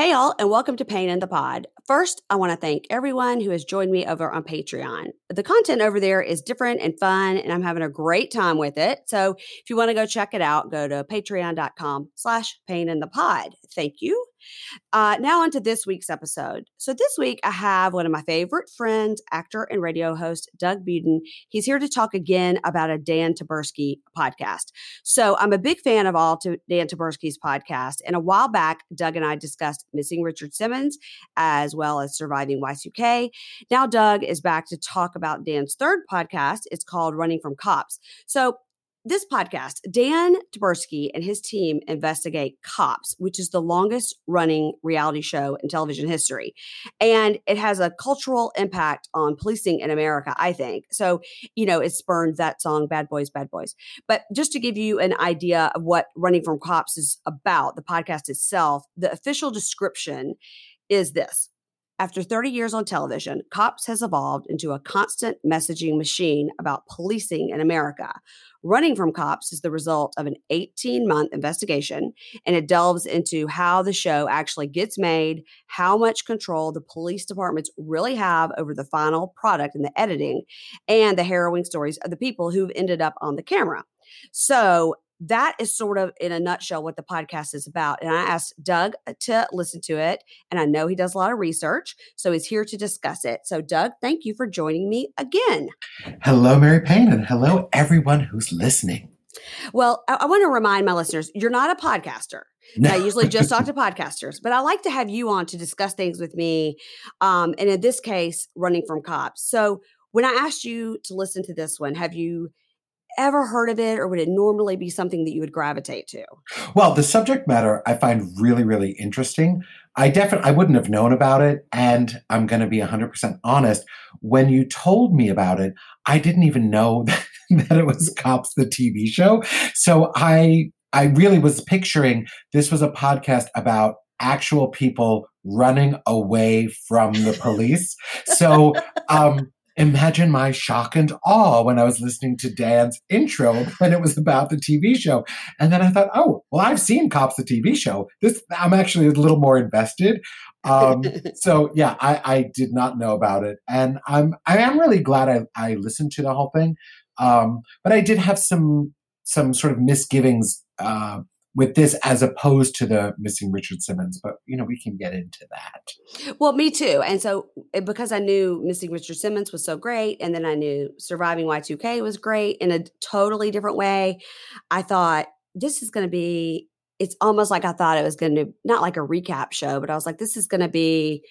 Hey, all, and welcome to Pain in the Pod. First, I want to thank everyone who has joined me over on Patreon. The content over there is different and fun, and I'm having a great time with it. So if you want to go check it out, go to patreon.com slash pain in the pod. Thank you. Uh, now, on to this week's episode. So, this week I have one of my favorite friends, actor and radio host, Doug Budin. He's here to talk again about a Dan Taberski podcast. So, I'm a big fan of all to Dan Taberski's podcast. And a while back, Doug and I discussed Missing Richard Simmons as well as Surviving Y2K. Now, Doug is back to talk about Dan's third podcast. It's called Running from Cops. So, this podcast, Dan Taberski and his team investigate Cops, which is the longest running reality show in television history. And it has a cultural impact on policing in America, I think. So, you know, it spurned that song, Bad Boys, Bad Boys. But just to give you an idea of what Running from Cops is about, the podcast itself, the official description is this after 30 years on television, Cops has evolved into a constant messaging machine about policing in America. Running from Cops is the result of an 18 month investigation, and it delves into how the show actually gets made, how much control the police departments really have over the final product and the editing, and the harrowing stories of the people who've ended up on the camera. So, that is sort of in a nutshell what the podcast is about. And I asked Doug uh, to listen to it, and I know he does a lot of research, so he's here to discuss it. So, Doug, thank you for joining me again. Hello, Mary Payne, and hello, everyone who's listening. Well, I, I want to remind my listeners you're not a podcaster. No. I usually just talk to podcasters, but I like to have you on to discuss things with me. Um, and in this case, running from cops. So, when I asked you to listen to this one, have you ever heard of it or would it normally be something that you would gravitate to? Well, the subject matter I find really, really interesting. I definitely I wouldn't have known about it. And I'm going to be 100% honest. When you told me about it, I didn't even know that it was Cops, the TV show. So I, I really was picturing this was a podcast about actual people running away from the police. So, um, imagine my shock and awe when I was listening to Dan's intro when it was about the TV show. And then I thought, oh, well, I've seen Cops, the TV show. This I'm actually a little more invested. Um, so yeah, I, I, did not know about it, and I'm I am really glad I, I listened to the whole thing. Um, but I did have some some sort of misgivings uh, with this as opposed to the missing Richard Simmons. But you know, we can get into that. Well, me too. And so eh, because I knew missing Richard Simmons was so great, and then I knew surviving Y2K was great in a totally different way, I thought this is going to be. It's almost like I thought it was going to not like a recap show, but I was like, this is going to be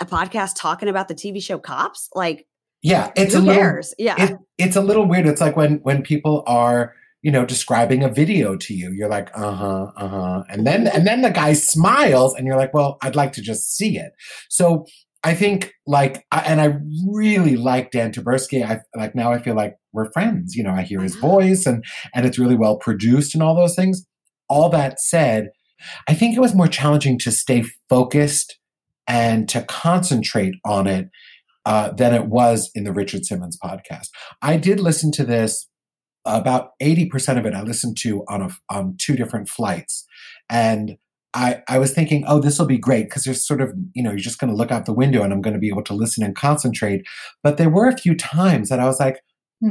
a podcast talking about the TV show Cops. Like, yeah, it's who a cares? Little, yeah, it, it's a little weird. It's like when when people are you know, describing a video to you. You're like, uh huh, uh huh. And then, and then the guy smiles and you're like, well, I'd like to just see it. So I think like, and I really like Dan Taberski. I like now I feel like we're friends. You know, I hear his voice and, and it's really well produced and all those things. All that said, I think it was more challenging to stay focused and to concentrate on it uh, than it was in the Richard Simmons podcast. I did listen to this about 80% of it I listened to on a, on two different flights. And I, I was thinking, oh, this will be great because there's sort of, you know, you're just going to look out the window and I'm going to be able to listen and concentrate. But there were a few times that I was like,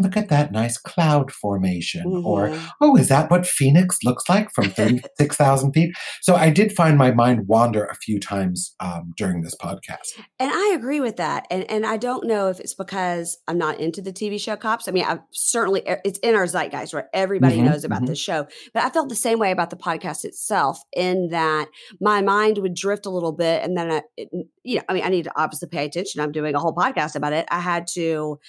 look at that nice cloud formation. Mm-hmm. Or, oh, is that what Phoenix looks like from 36,000 feet? So I did find my mind wander a few times um, during this podcast. And I agree with that. And, and I don't know if it's because I'm not into the TV show Cops. I mean, I certainly, it's in our zeitgeist, right? Everybody mm-hmm. knows about mm-hmm. this show. But I felt the same way about the podcast itself in that my mind would drift a little bit. And then, I, it, you know, I mean, I need to obviously pay attention. I'm doing a whole podcast about it. I had to,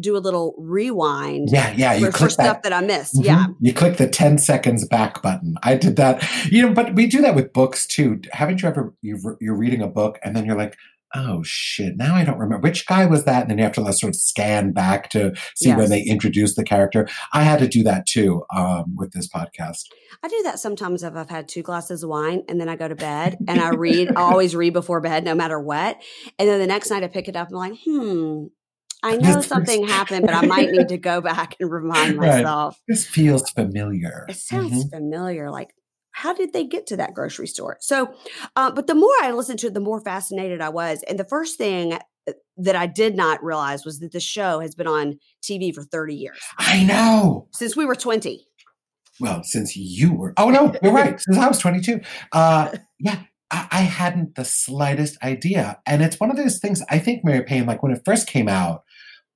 do a little rewind. Yeah, yeah. You for, for stuff that. that I missed. Mm-hmm. Yeah. You click the 10 seconds back button. I did that. You know, but we do that with books too. Haven't you ever, you are reading a book and then you're like, oh shit, now I don't remember which guy was that. And then you have to like, sort of scan back to see yes. when they introduced the character. I had to do that too um, with this podcast. I do that sometimes if I've had two glasses of wine and then I go to bed and I read, I always read before bed, no matter what. And then the next night I pick it up and I'm like, hmm, I know something happened, but I might need to go back and remind myself. Right. This feels familiar. It sounds mm-hmm. familiar. Like, how did they get to that grocery store? So, uh, but the more I listened to it, the more fascinated I was. And the first thing uh, that I did not realize was that the show has been on TV for 30 years. I know. Since we were 20. Well, since you were, oh no, you're right. Since I was 22. Uh, yeah, I hadn't the slightest idea. And it's one of those things, I think, Mary Payne, like when it first came out,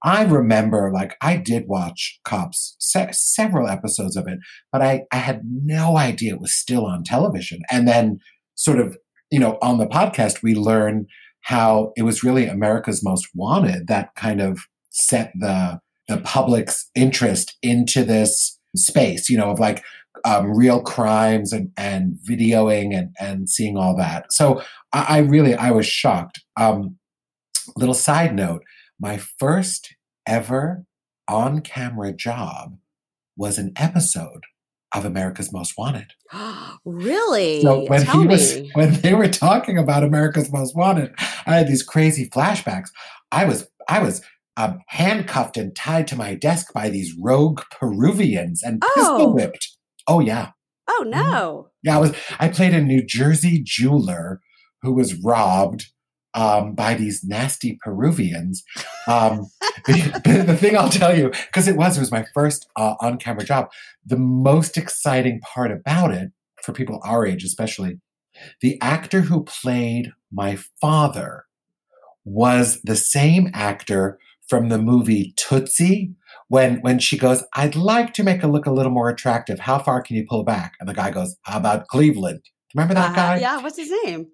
I remember, like, I did watch Cops, se- several episodes of it, but I, I had no idea it was still on television. And then, sort of, you know, on the podcast, we learn how it was really America's Most Wanted that kind of set the the public's interest into this space, you know, of like um, real crimes and, and videoing and, and seeing all that. So I, I really, I was shocked. Um, little side note, my first ever on camera job was an episode of America's Most Wanted. really? So when Tell he was me. when they were talking about America's Most Wanted, I had these crazy flashbacks. I was I was um, handcuffed and tied to my desk by these rogue Peruvians and Oh. pistol whipped. Oh yeah, Oh no. yeah. I was I played a New Jersey jeweler who was robbed um, by these nasty Peruvians. Um, the, the thing I'll tell you, because it was it was my first uh, on camera job. The most exciting part about it, for people our age especially, the actor who played my father was the same actor from the movie Tootsie. When when she goes, I'd like to make it look a little more attractive. How far can you pull back? And the guy goes, How about Cleveland? Remember that Uh-huh. guy? Yeah. What's his name?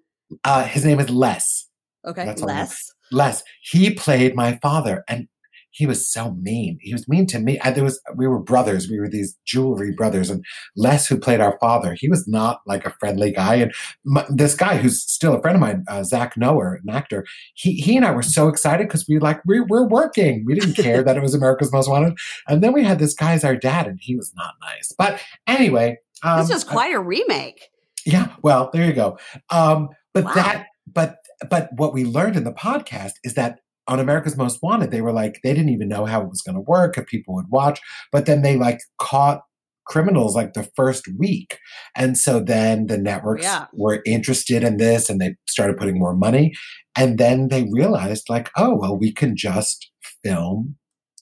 Uh, his name is Les. Okay. That's I. Les. Les. He played my father, and he was so mean. He was mean to me. And there was we were brothers. We were these jewelry brothers, and Les, who played our father, he was not like a friendly guy. And my, this guy, who's still a friend of mine, uh, Zach Noer, an actor, he he and I were so excited because we like we we're working. We didn't care that it was America's Most Wanted. And then we had this guy as our dad, and he was not nice. But anyway, um, this was quite a remake. yeah, well, there you go. Um, but Wow. that, but but what we learned in the podcast is that on America's Most Wanted, they were like they didn't even know how it was going to work if people would watch, but then they like caught criminals like the first week, and so then the networks Yeah. were interested in this, and they started putting more money, and then they realized like, oh well, we can just film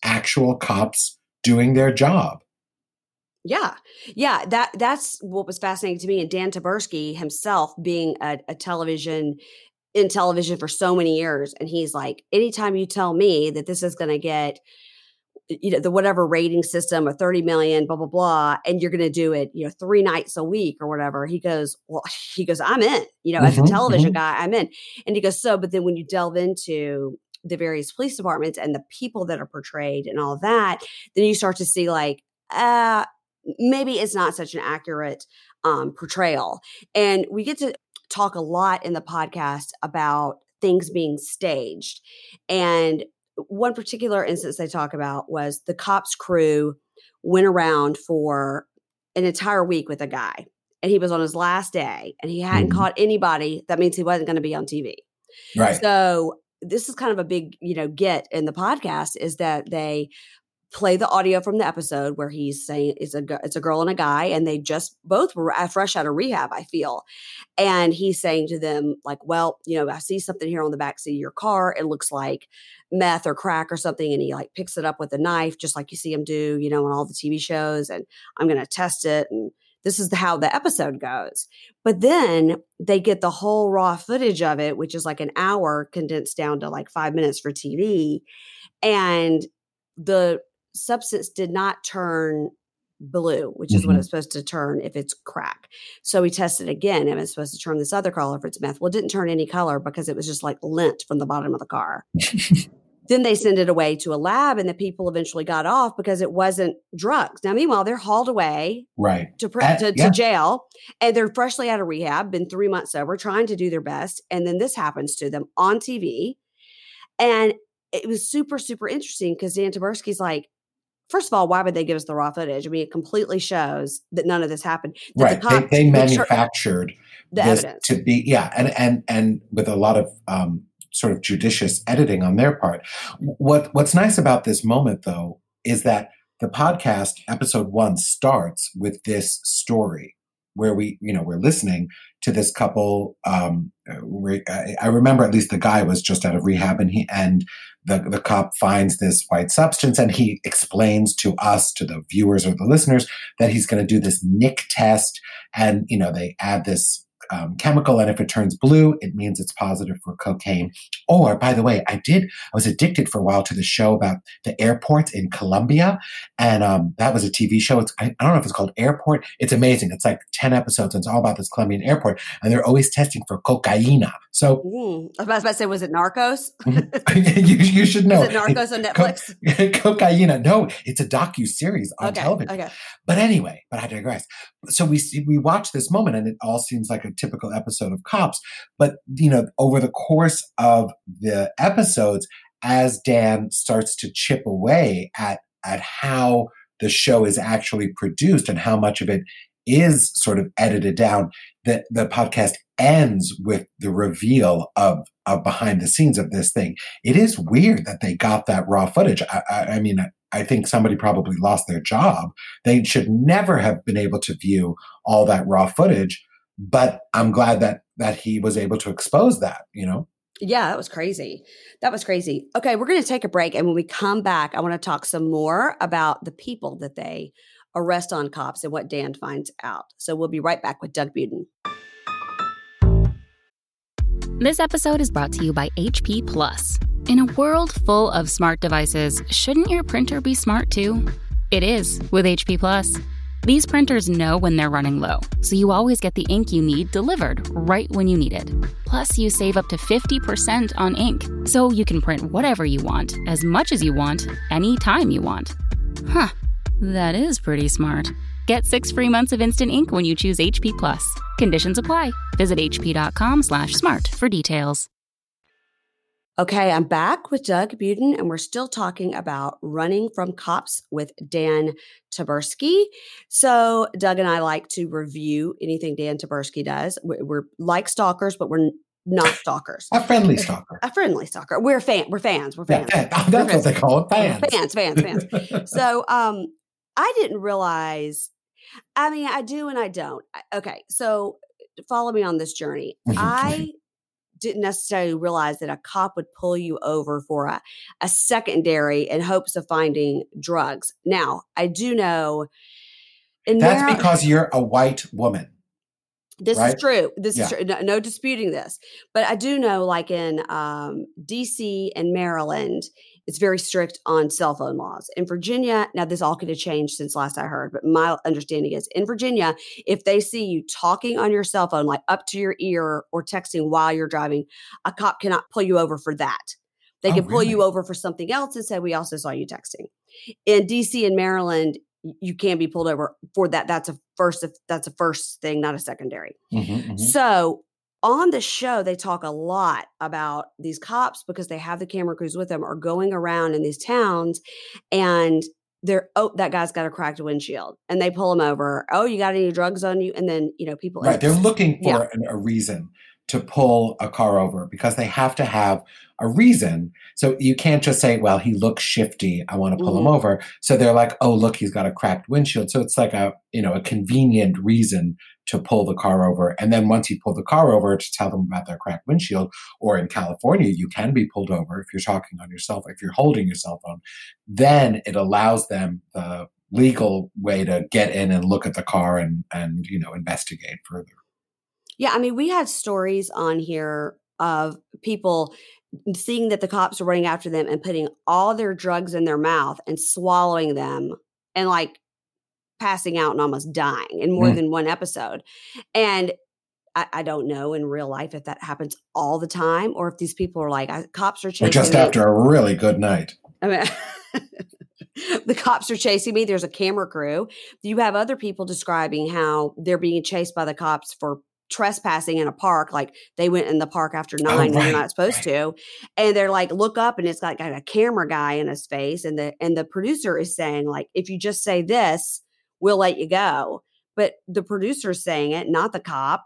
actual cops doing their job. Yeah. Yeah. That that's what was fascinating to me. And Dan Taberski himself being a, a television in television for so many years. And he's like, anytime you tell me that this is gonna get you know the whatever rating system of 30 million blah blah blah and you're going to do it you know three nights a week or whatever he goes well he goes i'm in you know as a Mhm, television guy i'm in and he goes so but then when you delve into the various police departments and the people that are portrayed and all that then you start to see like uh maybe it's not such an accurate um portrayal and we get to talk a lot in the podcast about things being staged and one particular instance they talk about was the cops crew went around for an entire week with a guy and he was on his last day and he hadn't Mhm. caught anybody that means he wasn't going to be on tv Right. so this is kind of a big you know get in the podcast is that they play the audio from the episode where he's saying it's a it's a girl and a guy and they just both were fresh out of rehab i feel. And he's saying to them like well you know i see something here on the back seat of your car. It looks like meth or crack or something and he like picks it up with a knife just like you see him do you know on all the tv shows and i'm going to test it and this is how the episode goes. But then they get the whole raw footage of it which is like an hour condensed down to like five minutes for tv and the substance did not turn blue, which is what Mhm. it's supposed to turn if it's crack. So we tested again and it's supposed to turn this other color if it's meth. Well, it didn't turn any color because it was just like lint from the bottom of the car. then they send it away to a lab and the people eventually got off because it wasn't drugs. Now, meanwhile, they're hauled away right. to, pr- Uh, to, yeah. to jail and they're freshly out of rehab, been three months sober, trying to do their best. And then this happens to them on TV. And it was super, super interesting because Dan Taberski's like, first of all, why would they give us the raw footage? I mean, it completely shows that none of this happened. that the Right. They, they sure- manufactured the this evidence. to be yeah, and and and with a lot of um, sort of judicious editing on their part. What what's nice about this moment though is that the podcast episode one starts with this story where we, you know, we're listening to this couple. Um, I remember at least the guy was just out of rehab, and he and the the cop finds this white substance, and he explains to us, to the viewers or the listeners, that he's going to do this nick test, and you know, they add this um, chemical, and if it turns blue, it means it's positive for cocaine. Or, by the way, I did, I was addicted for a while to the show about the airports in Colombia, and um, that was a TV show. It's, I, I, don't know if it's called Airport. It's amazing. It's like 10 episodes, and it's all about this Colombian airport, and they're always testing for cocaina. So, I was about to say, was it Narcos? you, you, should know. Is it Narcos on Netflix? Co- cocaina. No, it's a docu series on okay, television. Okay. But anyway, but I digress. So we see, we watch this moment, and it all seems like a typical episode of Cops. But, you know, over the course of the episodes, as Dan starts to chip away at, at how the show is actually produced and how much of it is sort of edited down, that the podcast ends with the reveal of, of behind the scenes of this thing. It is weird that they got that raw footage. I, I, I mean, I think somebody probably lost their job. They should never have been able to view all that raw footage but I'm glad that that he was able to expose that, you know. Yeah, that was crazy. That was crazy. Okay, we're going to take a break and when we come back, I want to talk some more about the people that they arrest on cops and what Dan finds out. So we'll be right back with Doug Budin. This episode is brought to you by HP Plus. In a world full of smart devices, shouldn't your printer be smart too? It is with HP Plus. These printers know when they're running low, so you always get the ink you need delivered right when you need it. Plus, you save up to 50% on ink, so you can print whatever you want, as much as you want, anytime you want. Huh, that is pretty smart. Get six free months of instant ink when you choose HP Plus. Conditions apply. Visit hp.com slash smart for details. Okay, I'm back with Doug Budin, and we're still talking about running from cops with Dan Taberski. So, Doug and I like to review anything Dan Taberski does. We're, we're like stalkers, but we're not stalkers. A friendly stalker. A friendly stalker. We're fan. We're fans. We're fans. Yeah, that's we're what they call it. Fans. Fans. Fans. Fans. so, um, I didn't realize. I mean, I do and I don't. Okay, so follow me on this journey. I didn't necessarily realize that a cop would pull you over for a, a secondary in hopes of finding drugs. Now, I do know. That's because you're a white woman. This right? is true. This yeah. is true. No, no, disputing this. But I do know, like in um, DC and Maryland, it's very strict on cell phone laws. In Virginia, now this all could have changed since last I heard, but my understanding is in Virginia, if they see you talking on your cell phone, like up to your ear or texting while you're driving, a cop cannot pull you over for that. They oh, can pull really? you over for something else and say, We also saw you texting. In DC and Maryland, you can't be pulled over for that. That's a first that's a first thing, not a secondary. Mm-hmm, mm-hmm. So on the show, they talk a lot about these cops because they have the camera crews with them are going around in these towns and they're oh that guy's got a cracked windshield and they pull him over oh you got any drugs on you and then you know people right they're looking for yeah. a reason to pull a car over because they have to have a reason. So you can't just say, well, he looks shifty. I want to pull mm-hmm. him over. So they're like, oh, look, he's got a cracked windshield. So it's like a, you know, a convenient reason to pull the car over. And then once you pull the car over to tell them about their cracked windshield, or in California, you can be pulled over if you're talking on your cell phone, if you're holding your cell phone, then it allows them the legal way to get in and look at the car and, and, you know, investigate further. Yeah, I mean, we had stories on here of people seeing that the cops are running after them and putting all their drugs in their mouth and swallowing them and like passing out and almost dying in more mm. than one episode. And I, I, don't know in real life if that happens all the time or if these people are like, cops are chasing or just me. after a really good night. I mean, the cops are chasing me. There's a camera crew. You have other people describing how they're being chased by the cops for trespassing in a park like they went in the park after oh, nine oh, right, when they're not supposed right. to and they're like look up and it's got, got a camera guy in his face and the and the producer is saying like if you just say this we'll let you go but the producer's saying it not the cop.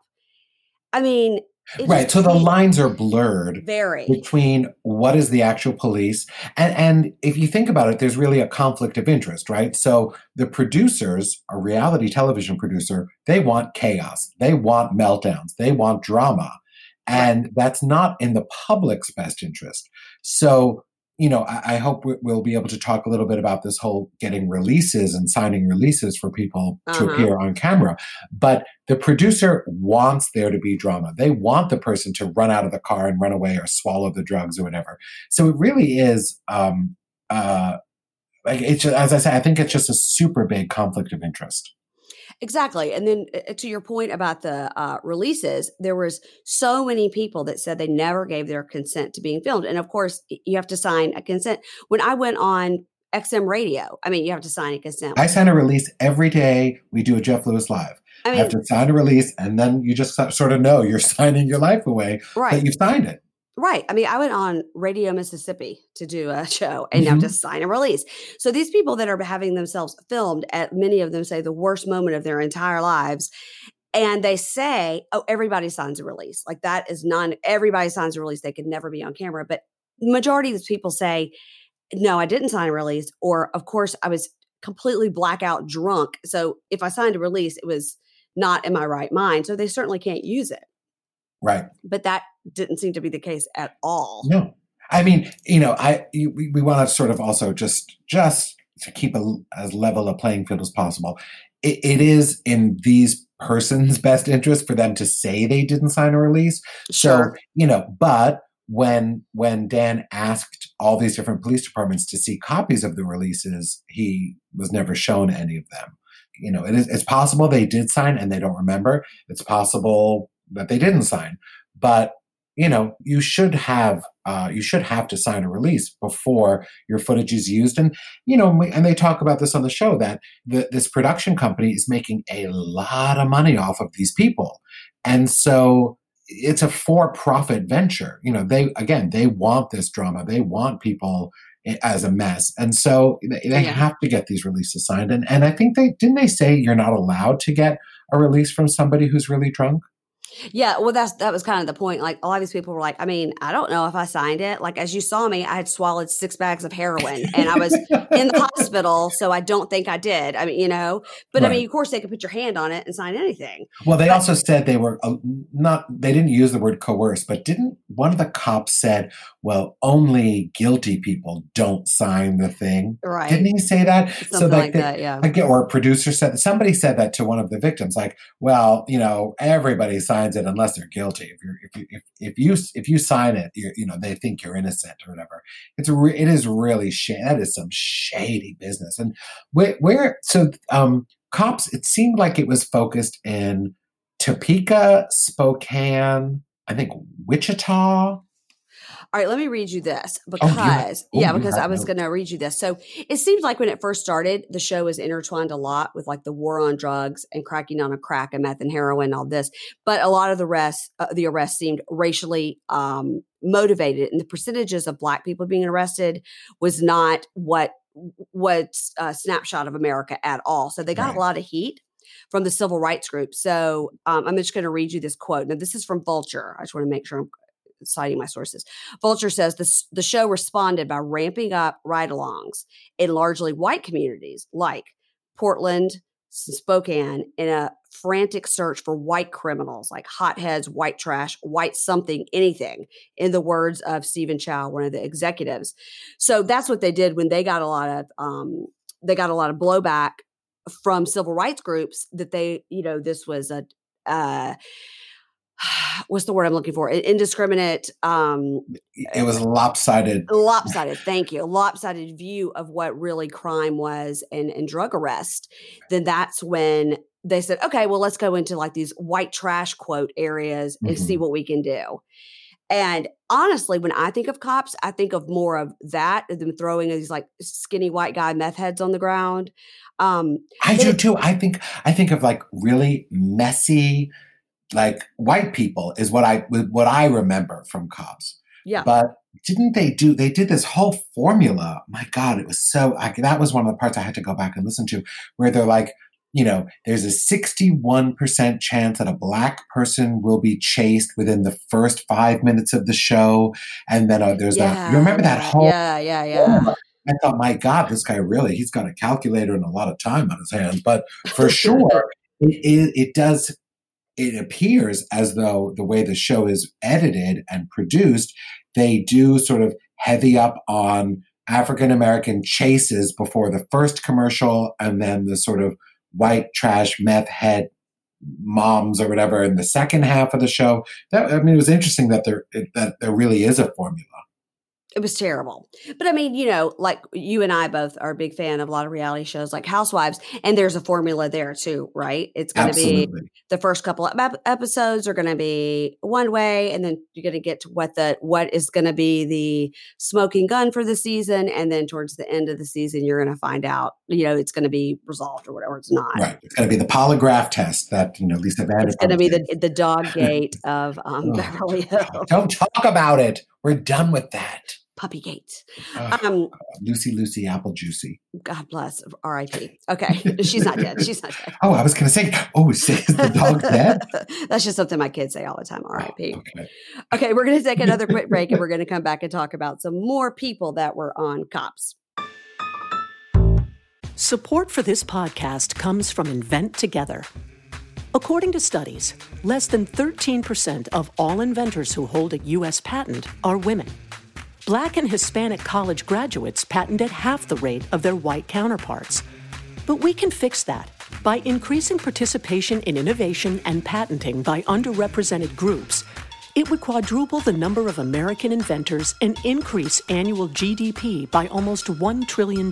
I mean right. So the lines are blurred very. between what is the actual police and and if you think about it there's really a conflict of interest right? So the producers a reality television producer they want chaos they want meltdowns they want drama and that's not in the public's best interest. So you know i, I hope we- we'll be able to talk a little bit about this whole getting releases and signing releases for people to Uh-huh. appear on camera but the producer wants there to be drama. They want the person to run out of the car and run away or swallow the drugs or whatever. So it really is, um, uh, like it's just, as I say, I think it's just a super big conflict of interest. Exactly. And then uh, to your point about the uh, releases, there was so many people that said they never gave their consent to being filmed. And of course, you have to sign a consent. When I went on XM radio, I mean, you have to sign a consent. I sign a release every day. We do a Jeff Lewis live. I I have to sign a release, and then you just sort of know you're signing your life away, right. but you've signed it. Right. I mean, I went on Radio Mississippi to do a show and have Mhm. to sign a release. So these people that are having themselves filmed at many of them say the worst moment of their entire lives. And they say, oh, everybody signs a release. Like that is non everybody signs a release. They could never be on camera. But majority of these people say, no, I didn't sign a release. Or of course I was completely blackout drunk. So if I signed a release, it was not in my right mind. So they certainly can't use it. Right. But that didn't seem to be the case at all. No, I mean, you know, I we, we want to sort of also just just to keep a, as level a playing field as possible. It, it is in these persons' best interest for them to say they didn't sign a release. Sure. So you know, but when when Dan asked all these different police departments to see copies of the releases, he was never shown any of them. You know, it is it's possible they did sign and they don't remember. It's possible that they didn't sign, but you know, you should have uh, you should have to sign a release before your footage is used. And you know, and they talk about this on the show that the, this production company is making a lot of money off of these people, and so it's a for-profit venture. You know, they again they want this drama, they want people as a mess, and so they, they Yeah. have to get these releases signed. And and I think they didn't they say you're not allowed to get a release from somebody who's really drunk. Yeah, well, that's that was kind of the point. Like a lot of these people were like, I mean, I don't know if I signed it. Like as you saw me, I had swallowed six bags of heroin, and I was in the hospital, so I don't think I did. I mean, you know, but I mean, of course, they could put your hand on it and sign anything. Well, they But- also said they were uh, not. They didn't use the word coerce, but didn't one of the cops said, "Well, only guilty people don't sign the thing." Right? Didn't he say that? Something like they- that. Yeah. Again, or a producer said somebody said that to one of the victims, like, "Well, you know, everybody signs it unless they're guilty. If you're if you if, if you if you sign it, you you know, they think you're innocent or whatever." It's re- it is really sh- that is some shady business. And where where so um cops, it seemed like it was focused in Topeka, Spokane, I think Wichita. All right, let me read you this Oh, because oh, yeah, you because I was going to read you this. So it seems like when it first started, the show was intertwined a lot with like the war on drugs and cracking down on crack and meth and heroin and all this. But a lot of the rest, uh, the arrests seemed racially um, motivated, and the percentages of Black people being arrested was not what what's a snapshot of America at all. So they got Right. a lot of heat from the civil rights group. So um, I'm just going to read you this quote. Now this is from Vulture. I just want to make sure I'm citing my sources. Vulture says this, the show responded by ramping up ride alongs in largely white communities like Portland, Spokane, in a frantic search for white criminals like hotheads, white trash, white something, anything, in the words of Stephen Chow, one of the executives. So that's what they did when they got a lot of um, they got a lot of blowback from civil rights groups that they, you know, this was a uh, what's the word I'm looking for? Indiscriminate, um, It was lopsided. lopsided. Thank you. Lopsided view of what really crime was and, and drug arrest. Then that's when they said, okay, well, let's go into like these white trash quote areas and see what we can do. And honestly, when I think of cops, I think of more of that, them throwing these like skinny white guy meth heads on the ground. Um, I do too. I think I think of like really messy, like white people is what I what I remember from cops. yeah. But didn't they do? They did this whole formula. My God, it was so. I, that was one of the parts I had to go back and listen to, where they're like, you know, there's a 61% chance that a black person will be chased within the first five minutes of the show. And then uh, there's Yeah, that, you remember that whole, yeah, yeah, yeah. I thought, my God, this guy really, he's got a calculator and a lot of time on his hands. But for sure, it, it, it does, it appears as though the way the show is edited and produced, they do sort of heavy up on African American chases before the first commercial and then the sort of white trash meth head moms or whatever in the second half of the show. That I mean, it was interesting that there that there really is a formula. It was terrible. But I mean, you know, like you and I both are a big fan of a lot of reality shows like Housewives, and there's a formula there too, right? It's going to be the first couple of episodes are going to be one way, and then you're going to get to what the what is going to be the smoking gun for the season, and then towards the end of the season, you're going to find out, you know, it's going to be resolved or whatever. It's not. Right. It's going to be the polygraph test that you know Lisa Vanderpump. It's going to be the the dog gate of um, Oh, Beverly Hills, Don't talk about it. We're done with that. Puppy gate. Ugh, Um, Lucy, Lucy, Apple Juicy. God bless. R.I.P. Okay, she's not dead. She's not dead. Oh, I was going to say. Oh, is the dog dead? That's just something my kids say all the time. Oh, R.I.P. okay. Okay, we're going to take another quick break and we're going to come back and talk about some more people that were on cops. Support for this podcast comes from Invent Together. According to studies, less than 13% of all inventors who hold a U.S. patent are women. Black and Hispanic college graduates patent at half the rate of their white counterparts. But we can fix that by increasing participation in innovation and patenting by underrepresented groups. It would quadruple the number of American inventors and increase annual GDP by almost $1 trillion.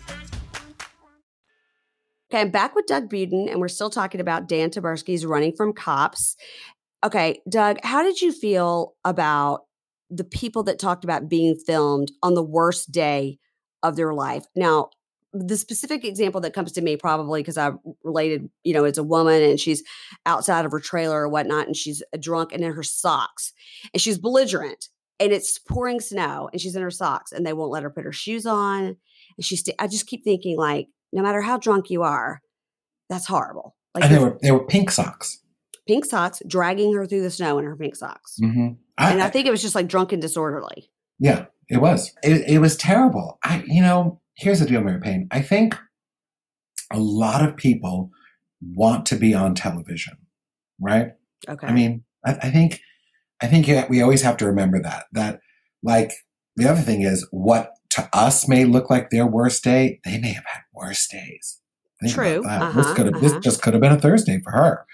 Okay, I'm back with Doug Budin and we're still talking about Dan Taberski's running from cops. Okay, Doug, how did you feel about the people that talked about being filmed on the worst day of their life? Now, the specific example that comes to me probably because I related, you know, it's a woman and she's outside of her trailer or whatnot, and she's uh, drunk and in her socks, and she's belligerent, and it's pouring snow, and she's in her socks, and they won't let her put her shoes on, and she's. St- I just keep thinking, like, no matter how drunk you are, that's horrible. Like And they were they were pink socks. pink socks, dragging her through the snow in her pink socks, Mm-hmm. and I think it was just like drunk and disorderly. Yeah, it was. It, it was terrible. I, you know, here's the deal, Mary Payne. I think a lot of people want to be on television, right? Okay, I mean, I, I think, I think we always have to remember that. That, like, the other thing is what to us may look like their worst day. They may have had worse days. Think True. this Uh-huh, could have. This uh-huh. just could have been a Thursday for her,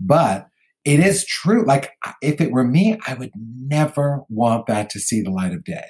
but it is true. Like, if it were me, I would never want that to see the light of day.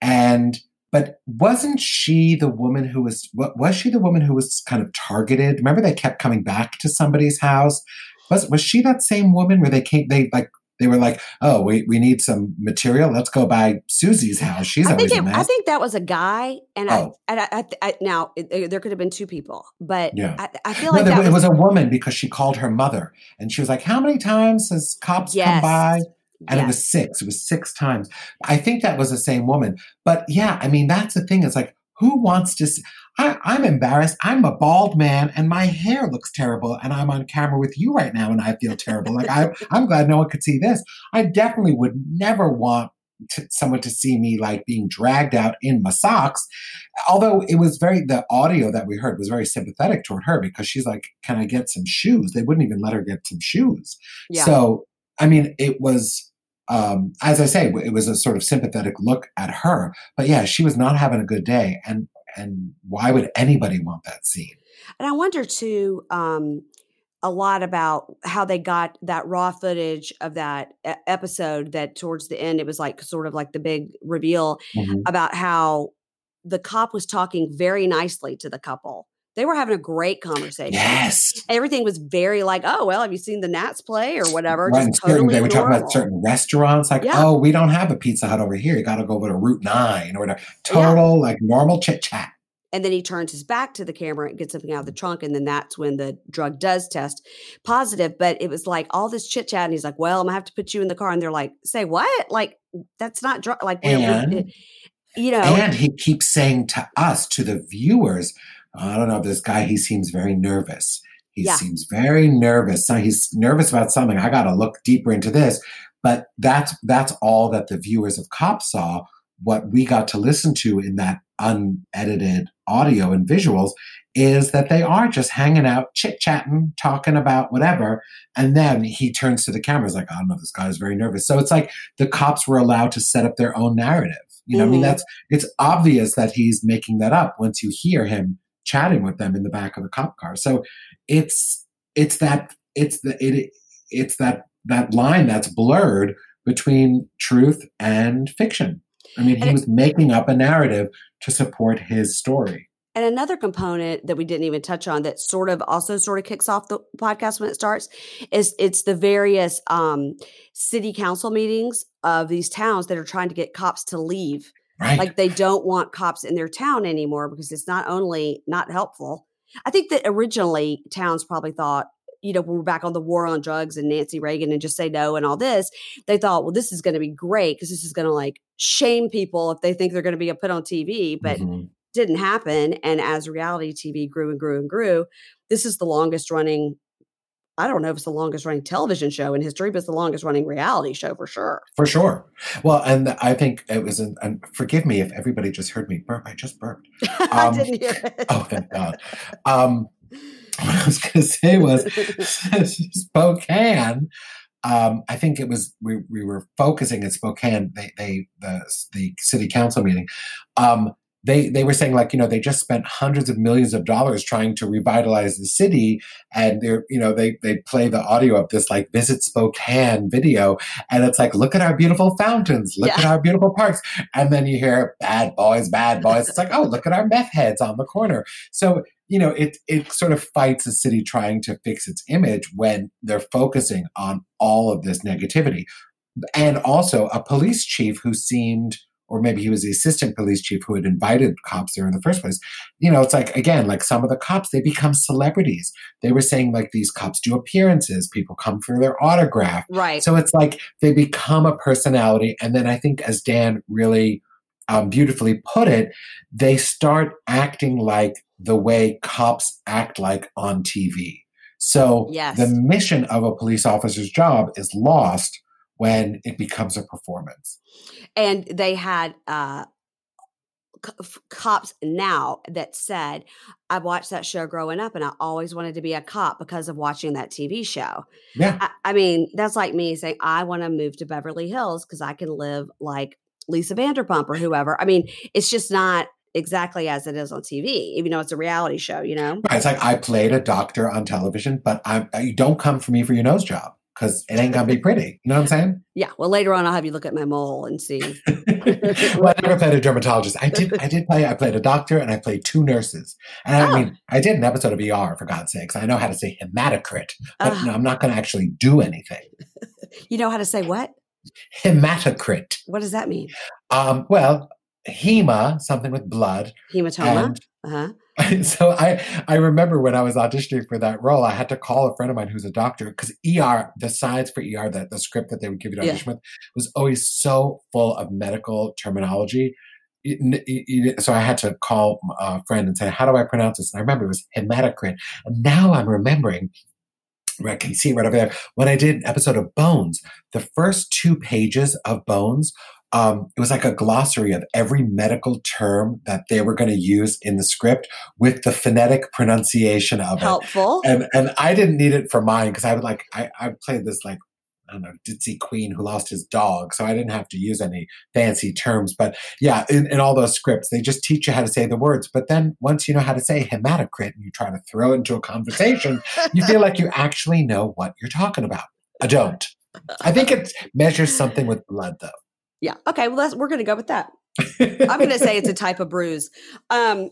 And but wasn't she the woman who was wa- was she the woman who was kind of targeted? Remember they kept coming back to somebody's house. Was was she that same woman where they came they like they were like, "Oh, we we need some material. Let's go by Susie's house. She's I always think a it, mess." I think that was a guy, and Oh. I and I, I, I now it, there could have been two people, but Yeah. I, I feel no, like there- it was a woman because she called her mother and she was like, "How many times has cops come by?" And it was six. It was six times. I think that was the same woman. But yeah, I mean, that's the thing. It's like, who wants to? See? I, I'm embarrassed. I'm a bald man, and my hair looks terrible, and I'm on camera with you right now, and I feel terrible. Like I, I'm glad no one could see this. I definitely would never want to, someone to see me like being dragged out in my socks. Although it was very, the audio that we heard was very sympathetic toward her because she's like, "Can I get some shoes?" They wouldn't even let her get some shoes. Yeah. So, I mean, it was, um, as I say, it was a sort of sympathetic look at her. But yeah, she was not having a good day, and and why would anybody want that scene? And I wonder too, um, a lot about how they got that raw footage of that episode. That towards the end, it was like sort of like the big reveal Mhm. about how the cop was talking very nicely to the couple They were having a great conversation. Yes. Everything was very like, oh well, have you seen the Nats play or whatever? Right, Just totally they were talking about certain restaurants, like, Yeah. oh, we don't have a Pizza Hut over here. You got to go over to Route Nine or whatever. Total like normal chit chat. And then he turns his back to the camera and gets something out of the trunk. And then that's when the drug does test positive. But it was like all this chit chat. And he's like, well, I'm going to have to put you in the car. And they're like, say what? Like, that's not drug. Like, And- you know, And he keeps saying to us, to the viewers, I don't know, this guy, he seems very nervous. He Yeah. seems very nervous. So he's nervous about something. I got to look deeper into this. But that's that's all that the viewers of Cops saw. What we got to listen to in that unedited audio and visuals is that they are just hanging out, chit chatting, talking about whatever. And then he turns to the camera, he's like, I don't know, this guy is very nervous. So it's like the cops were allowed to set up their own narrative. You know, I mean, Mhm. that's it's obvious that he's making that up once you hear him chatting with them in the back of the cop car. So it's it's that it's the it it's that that line that's blurred between truth and fiction. I mean, he was making up a narrative to support his story. And another component that we didn't even touch on that sort of also sort of kicks off the podcast when it starts is it's the various um, city council meetings of these towns that are trying to get cops to leave. Right. Like they don't want cops in their town anymore because it's not only not helpful. I think that originally towns probably thought, you know, when we're back on the war on drugs and Nancy Reagan and just say no and all this, they thought, well, this is going to be great because this is going to like shame people if they think they're going to be put on TV. But Mhm. didn't happen. And as reality TV grew and grew and grew, this is the longest running. I don't know if it's the longest running television show in history, but it's the longest running reality show for sure. For sure. Well, and I think it was, an, and forgive me if everybody just heard me burp. I just burped. I Um, didn't hear it. Oh, thank God. Um, what I was going to say was Spokane. Um, I think it was we, we were focusing in Spokane. They they the the city council meeting. Um, they they were saying like you know they just spent hundreds of millions of dollars trying to revitalize the city, and they're you know they they play the audio of this like visit Spokane video, and it's like look at our beautiful fountains, look Yeah. at our beautiful parks, and then you hear bad boys, bad boys. It's like oh look at our meth heads on the corner. So you know, it it sort of fights a city trying to fix its image when they're focusing on all of this negativity. And also a police chief who seemed or maybe he was the assistant police chief who had invited cops there in the first place. You know, it's like again, like some of the cops, they become celebrities. They were saying like these cops do appearances, people come for their autograph. Right. So it's like they become a personality. And then I think, as Dan really um, beautifully put it, they start acting like the way cops act like on TV. So Yes. the mission of a police officer's job is lost when it becomes a performance. and they had uh c- cops now that said i watched that show growing up and i always wanted to be a cop because of watching that tv show Yeah. i, I mean that's like me saying i want to move to beverly hills because i can live like lisa vanderpump or whoever i mean it's just not exactly as it is on tv even though it's a reality show you know Right. It's like I played a doctor on television, but I, you don't come for me for your nose job because it ain't gonna be pretty. You know what I'm saying? yeah well later on i'll have you look at my mole and see well, I never played a dermatologist. I did. I did play. I played a doctor and I played two nurses. And I Oh. mean, I did an episode of ER for God's sakes. I know how to say hematocrit, but no, I'm not going to actually do anything. you know how to say what Hematocrit. what does that mean Um, well, hema, something with blood, hematoma and uh-huh so I I remember when I was auditioning for that role, I had to call a friend of mine who's a doctor because ER, the sides for ER, that the script that they would give you to Yeah. audition with, was always so full of medical terminology. So I had to call a friend and say, "How do I pronounce this?" And I remember it was hematocrit. And now I'm remembering. I can see right over there. When I did an episode of Bones, the first two pages of Bones um, it was like a glossary of every medical term that they were going to use in the script with the phonetic pronunciation of it. helpful And and I didn't need it for mine because I would like I, I played this like I don't know ditzy queen who lost his dog, so I didn't have to use any fancy terms. But yeah, in, in all those scripts, they just teach you how to say the words. But then once you know how to say hematocrit and you try to throw it into a conversation, you feel like you actually know what you're talking about. I don't. I think it measures something with blood, though. Yeah. Okay. Well, that's, we're going to go with that. I'm going to say it's a type of bruise. Um,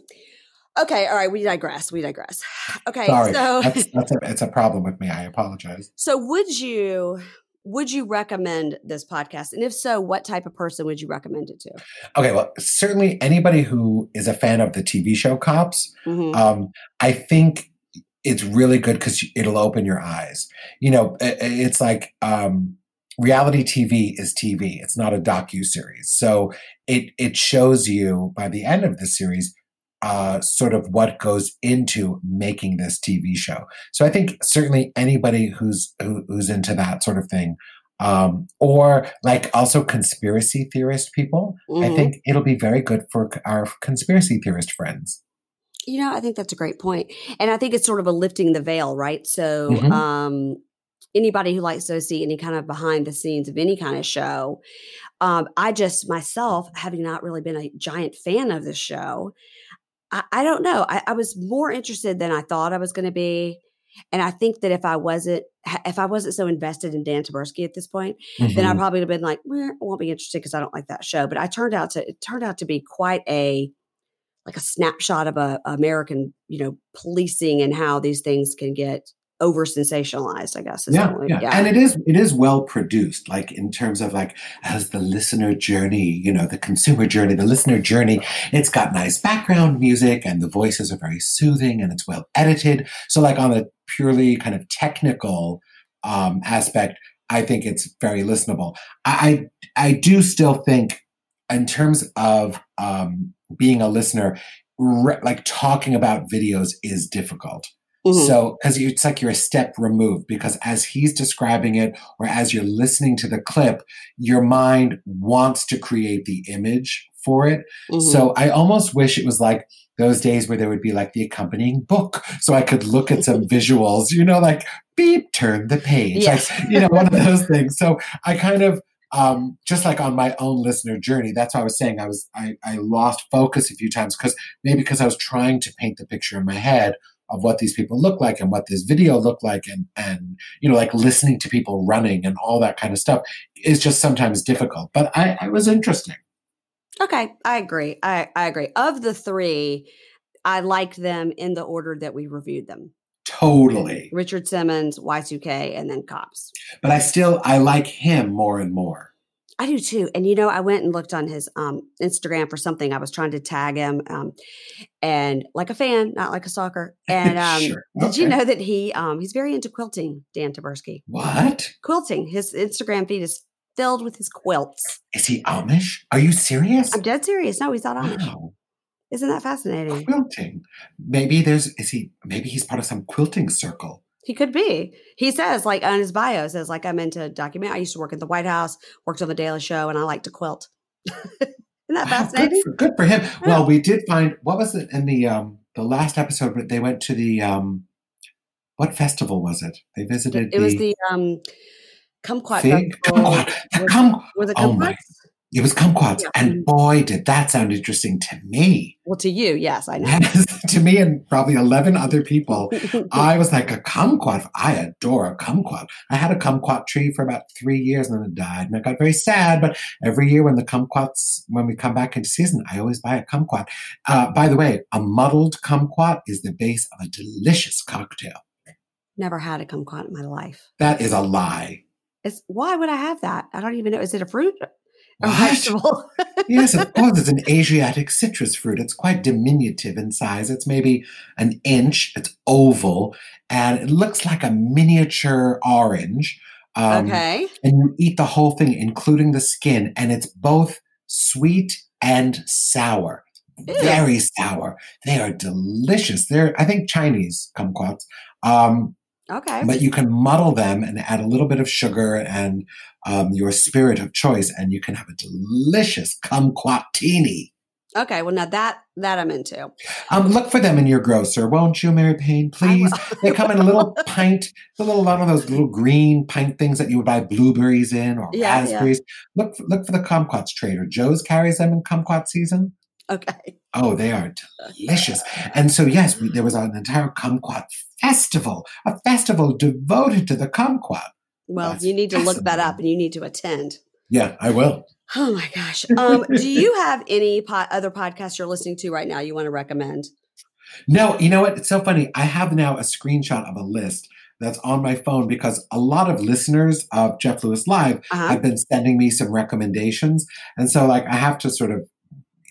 Okay, all right, we digress. We digress. Okay, Sorry, so that's, that's a, it's a problem with me. I apologize. so would you would you recommend this podcast? And if so, what type of person would you recommend it to? Okay, well, certainly anybody who is a fan of the TV show Cops, Mhm. um, I think it's really good because it'll open your eyes. You know, it's like um, reality TV is TV. It's not a docu series, so it it shows you by the end of the series. Uh, sort of what goes into making this TV show. So I think certainly anybody who's who, who's into that sort of thing, um, or like also conspiracy theorist people, I Mhm. think it'll be very good for our conspiracy theorist friends. You know, I think that's a great. And I think it's sort of a lifting the veil, right? So, Mhm. um, anybody who likes to see any kind of behind the scenes of any kind of show, um, I just myself, having not really been a giant fan of the show, I, I don't know. I, I was more interested than I thought I was going to be. And I think that if I wasn't, if I wasn't so invested in Dan Taberski at this point, then I Mhm. probably would have been like, "Meh, I won't be interested because I don't like that show. But I turned out to it turned out to be quite a like a snapshot of a American, you know, policing and how these things can get over sensationalized. I guess is yeah, only- yeah, and it is it is well produced, like in terms of like as the listener journey, you know, the consumer journey, the listener journey. It's got nice background music, and the voices are very soothing, and it's well edited. So, like on a purely kind of technical um, aspect, I think it's very listenable. I I, I do still think, in terms of um, being a listener, re- like talking about videos is difficult. Mhm. So, because it's like you're a step removed, because as he's describing it, or as you're listening to the clip, your mind wants to create the image for it. Mhm. So, I almost wish it was like those days where there would be like the accompanying book, so I could look at some visuals, you know, like beep, turn the page, Yes. like, you know, one of those things. So, I kind of, um, just like on my own listener journey, that's why I was saying I was, I, I lost focus a few times because maybe because I was trying to paint the picture in my head of what these people look like and what this video looked like and and you know like listening to people running and all that kind of stuff is just sometimes difficult but i, I was interesting okay, I agree. I, I agree. Of the three, I liked them in the order that we reviewed them: totally Richard Simmons, Y2K, and then Cops. but i still i like him more and more I do too. And you know, I went and looked on his um, Instagram for something. I was trying to tag him, um, and like a fan, not like a stalker. And um, Sure. did you know that he um, he's very into quilting? Dan Taberski, what quilting. His Instagram feed is filled with his quilts. is he amish are you serious I'm dead serious. No, he's not Amish. wow Isn't that fascinating? quilting maybe there's is he maybe he's part of some quilting circle He could be. He says, like on his bio, says like I'm into document. I used to work at the White House, worked on the Daily Show, and I like to quilt. Isn't that fascinating? good, for, good for him well we did find what was it in the um the last episode but they went to the um what festival was it they visited It was the the um kumquat festival. Kumquat. The kum- Oh my- It was kumquats. Yeah. And boy, did that sound interesting to me. Well, to you, yes, I know. Yes, to me and probably 11 other people. I was like, a kumquat. I adore a kumquat. I had a kumquat tree for about three years and then it died. And I got very sad. But every year when the kumquats, when we come back into season, I always buy a kumquat. Uh, by the way, a muddled kumquat is the base of a delicious cocktail. Never had a kumquat in my life. That is a lie. It's why would I have that? I don't even know. Is it a fruit vegetable? yes, of course, it's an Asiatic citrus fruit. It's quite diminutive in size. It's maybe an inch. It's oval, and it looks like a miniature orange. Um, okay. And you eat the whole thing, including the skin, and it's both sweet and sour. Ew. Very sour. They are delicious. They're, I think, Chinese kumquats. Um, Okay. but you can muddle them and add a little bit of sugar and um, your spirit of choice, and you can have a delicious kumquatini. Okay. Well, now that that I'm into. Um, look for them in your grocer, won't you, Mary Payne? Please. They come in a little pint, a little one of those little green pint things that you would buy blueberries in or Yeah, yeah. raspberries. Look, for, look for the kumquats. Trader Joe's carries them in kumquat season. Okay. Oh, they are delicious. And so, yes, we, there was an entire kumquat festival, a festival devoted to the kumquat. Well, That's you need to look that up and you need to attend. Yeah, I will. Oh my gosh. Um, do you have any po- other podcasts you're listening to right now you want to recommend? No, you know what? It's so funny. I have now a screenshot of a list that's on my phone because a lot of listeners of Jeff Lewis Live Uh-huh. have been sending me some recommendations. And so like I have to sort of,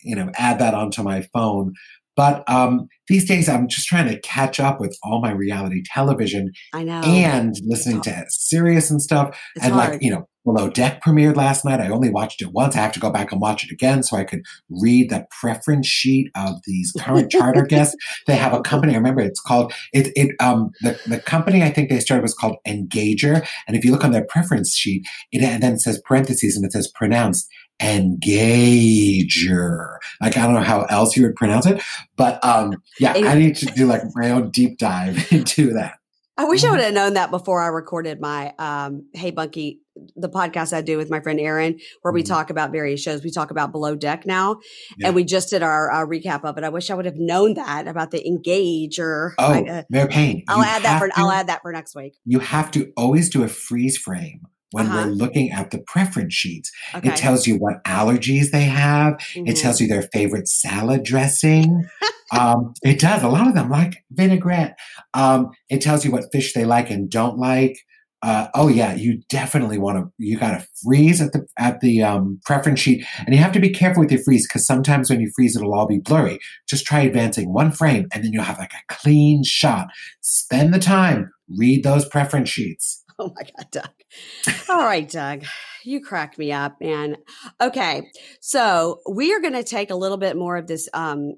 you know, add that onto my phone. But um, these days I'm just trying to catch up with all my reality television I know. and listening to Sirius and stuff. it's and hard. like, you know, Below Deck premiered last night. I only watched it once. I have to go back and watch it again so I could read the preference sheet of these current charter guests. They have a company. I remember it's called it. It um the the company I think they started was called Engager. And if you look on their preference sheet, it and then it says parentheses and it says pronounced Engager. Like I don't know how else you would pronounce it, but um yeah, I need to do like my own deep dive into that. I wish I would have known that before I recorded my um, Hey Bunky, the podcast I do with my friend Aaron, where we Mhm. talk about various shows. We talk about Below Deck now, Yeah. and we just did our uh, recap of it. I wish I would have known that about the engager. Oh, I, uh, Mary Payne. I'll add that for to- I'll add that for next week. you have to always do a freeze frame when Uh-huh. we're looking at the preference sheets. Okay. It tells you what allergies they have. It Mhm. tells you their favorite salad dressing. um, it does. A lot of them like vinaigrette. Um, it tells you what fish they like and don't like. Uh, oh yeah, you definitely want to. You got to freeze at the at the um, preference sheet, and you have to be careful with your freeze because sometimes when you freeze, it'll all be blurry. Just try advancing one frame, and then you'll have like a clean shot. Spend the time, read those preference sheets. Oh my God, Doug. All right, Doug, you crack me up, man. Okay, so we are going to take a little bit more of this um,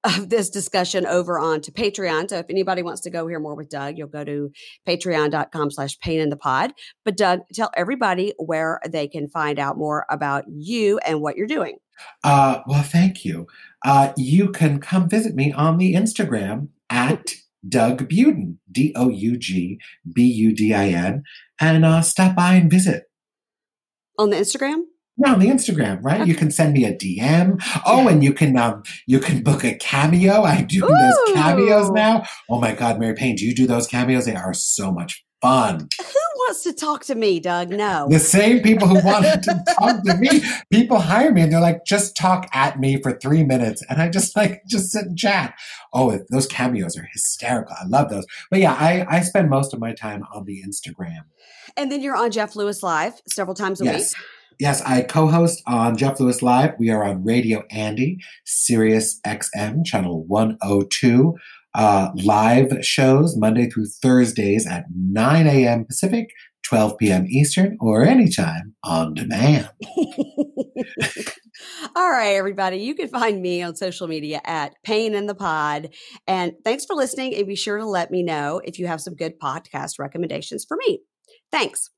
of this discussion over onto Patreon. So if anybody wants to go hear more with Doug, you'll go to patreon.com slash pain in the pod. But Doug, tell everybody where they can find out more about you and what you're doing. Uh, well, thank you. Uh, you can come visit me on the Instagram at Doug Budin, D O U G B U D I N, and uh, stop by and visit. On the Instagram? Yeah, on the Instagram, right? You can send me a DM. Oh, and you can um, you can book a cameo. I do those cameos now. Oh my God, Mary Payne, do you do those cameos? They are so much fun. Who wants to talk to me, Doug? No. The same people who wanted to talk to me, people hire me and they're like, just talk at me for three minutes. And I just like, just sit and chat. Oh, those cameos are hysterical. I love those. But yeah, I, I spend most of my time on the Instagram. And then you're on Jeff Lewis Live several times a week. Yes. Yes, I co-host on Jeff Lewis Live. We are on Radio Andy, Sirius XM, channel 102. Uh, live shows Monday through Thursdays at 9 a.m. Pacific, 12 p.m. Eastern, or anytime on demand. All right, everybody. You can find me on social media at Pain in the Pod. And thanks for listening. And be sure to let me know if you have some good podcast recommendations for me. Thanks.